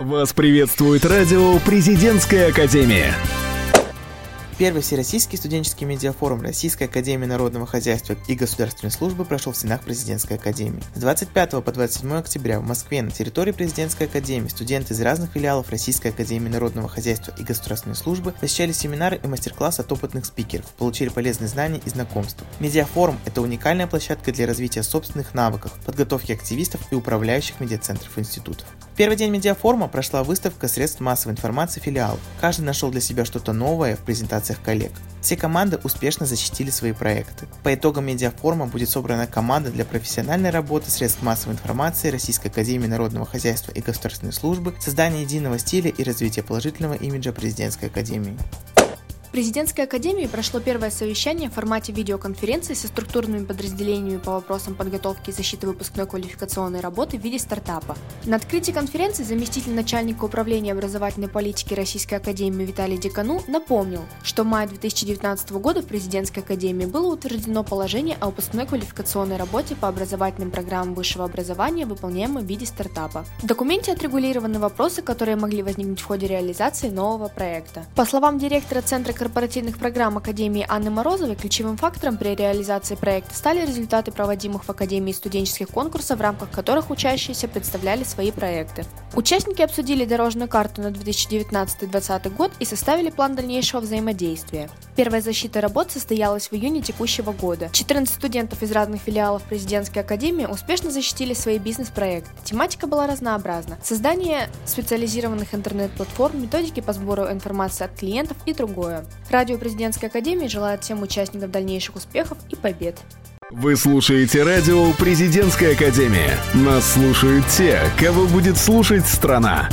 Вас приветствует радио «Президентская академия». Первый Всероссийский студенческий медиафорум Российской Академии Народного Хозяйства и Государственной Службы прошел в стенах Президентской Академии. С 25 по 27 октября в Москве на территории Президентской Академии студенты из разных филиалов Российской Академии Народного Хозяйства и Государственной Службы посещали семинары и мастер-класс от опытных спикеров, получили полезные знания и знакомства. Медиафорум – это уникальная площадка для развития собственных навыков, подготовки активистов и управляющих медиацентров и институтов. Первый день медиафорума прошла выставка средств массовой информации филиалов. Каждый нашел для себя что-то новое в презентациях коллег. Все команды успешно защитили свои проекты. По итогам медиафорума будет собрана команда для профессиональной работы средств массовой информации Российской Академии Народного Хозяйства и Государственной Службы, создания единого стиля и развития положительного имиджа Президентской Академии. В президентской академии прошло первое совещание в формате видеоконференции со структурными подразделениями по вопросам подготовки и защиты выпускной квалификационной работы в виде стартапа. На открытии конференции заместитель начальника управления образовательной политики Российской академии Виталий Декану напомнил, что в мае 2019 года в президентской академии было утверждено положение о выпускной квалификационной работе по образовательным программам высшего образования, выполняемой в виде стартапа. В документе отрегулированы вопросы, которые могли возникнуть в ходе реализации нового проекта. По словам директора Центра корпоративных программ Академии Анны Морозовой ключевым фактором при реализации проекта стали результаты проводимых в Академии студенческих конкурсов, в рамках которых учащиеся представляли свои проекты. Участники обсудили дорожную карту на 2019-2020 год и составили план дальнейшего взаимодействия. Первая защита работ состоялась в июне текущего года. 14 студентов из разных филиалов президентской академии успешно защитили свои бизнес-проекты. Тематика была разнообразна. Создание специализированных интернет-платформ, методики по сбору информации от клиентов и другое. Радио Президентской Академии желает всем участникам дальнейших успехов и побед. Вы слушаете радио «Президентская Академия». Нас слушают те, кого будет слушать страна.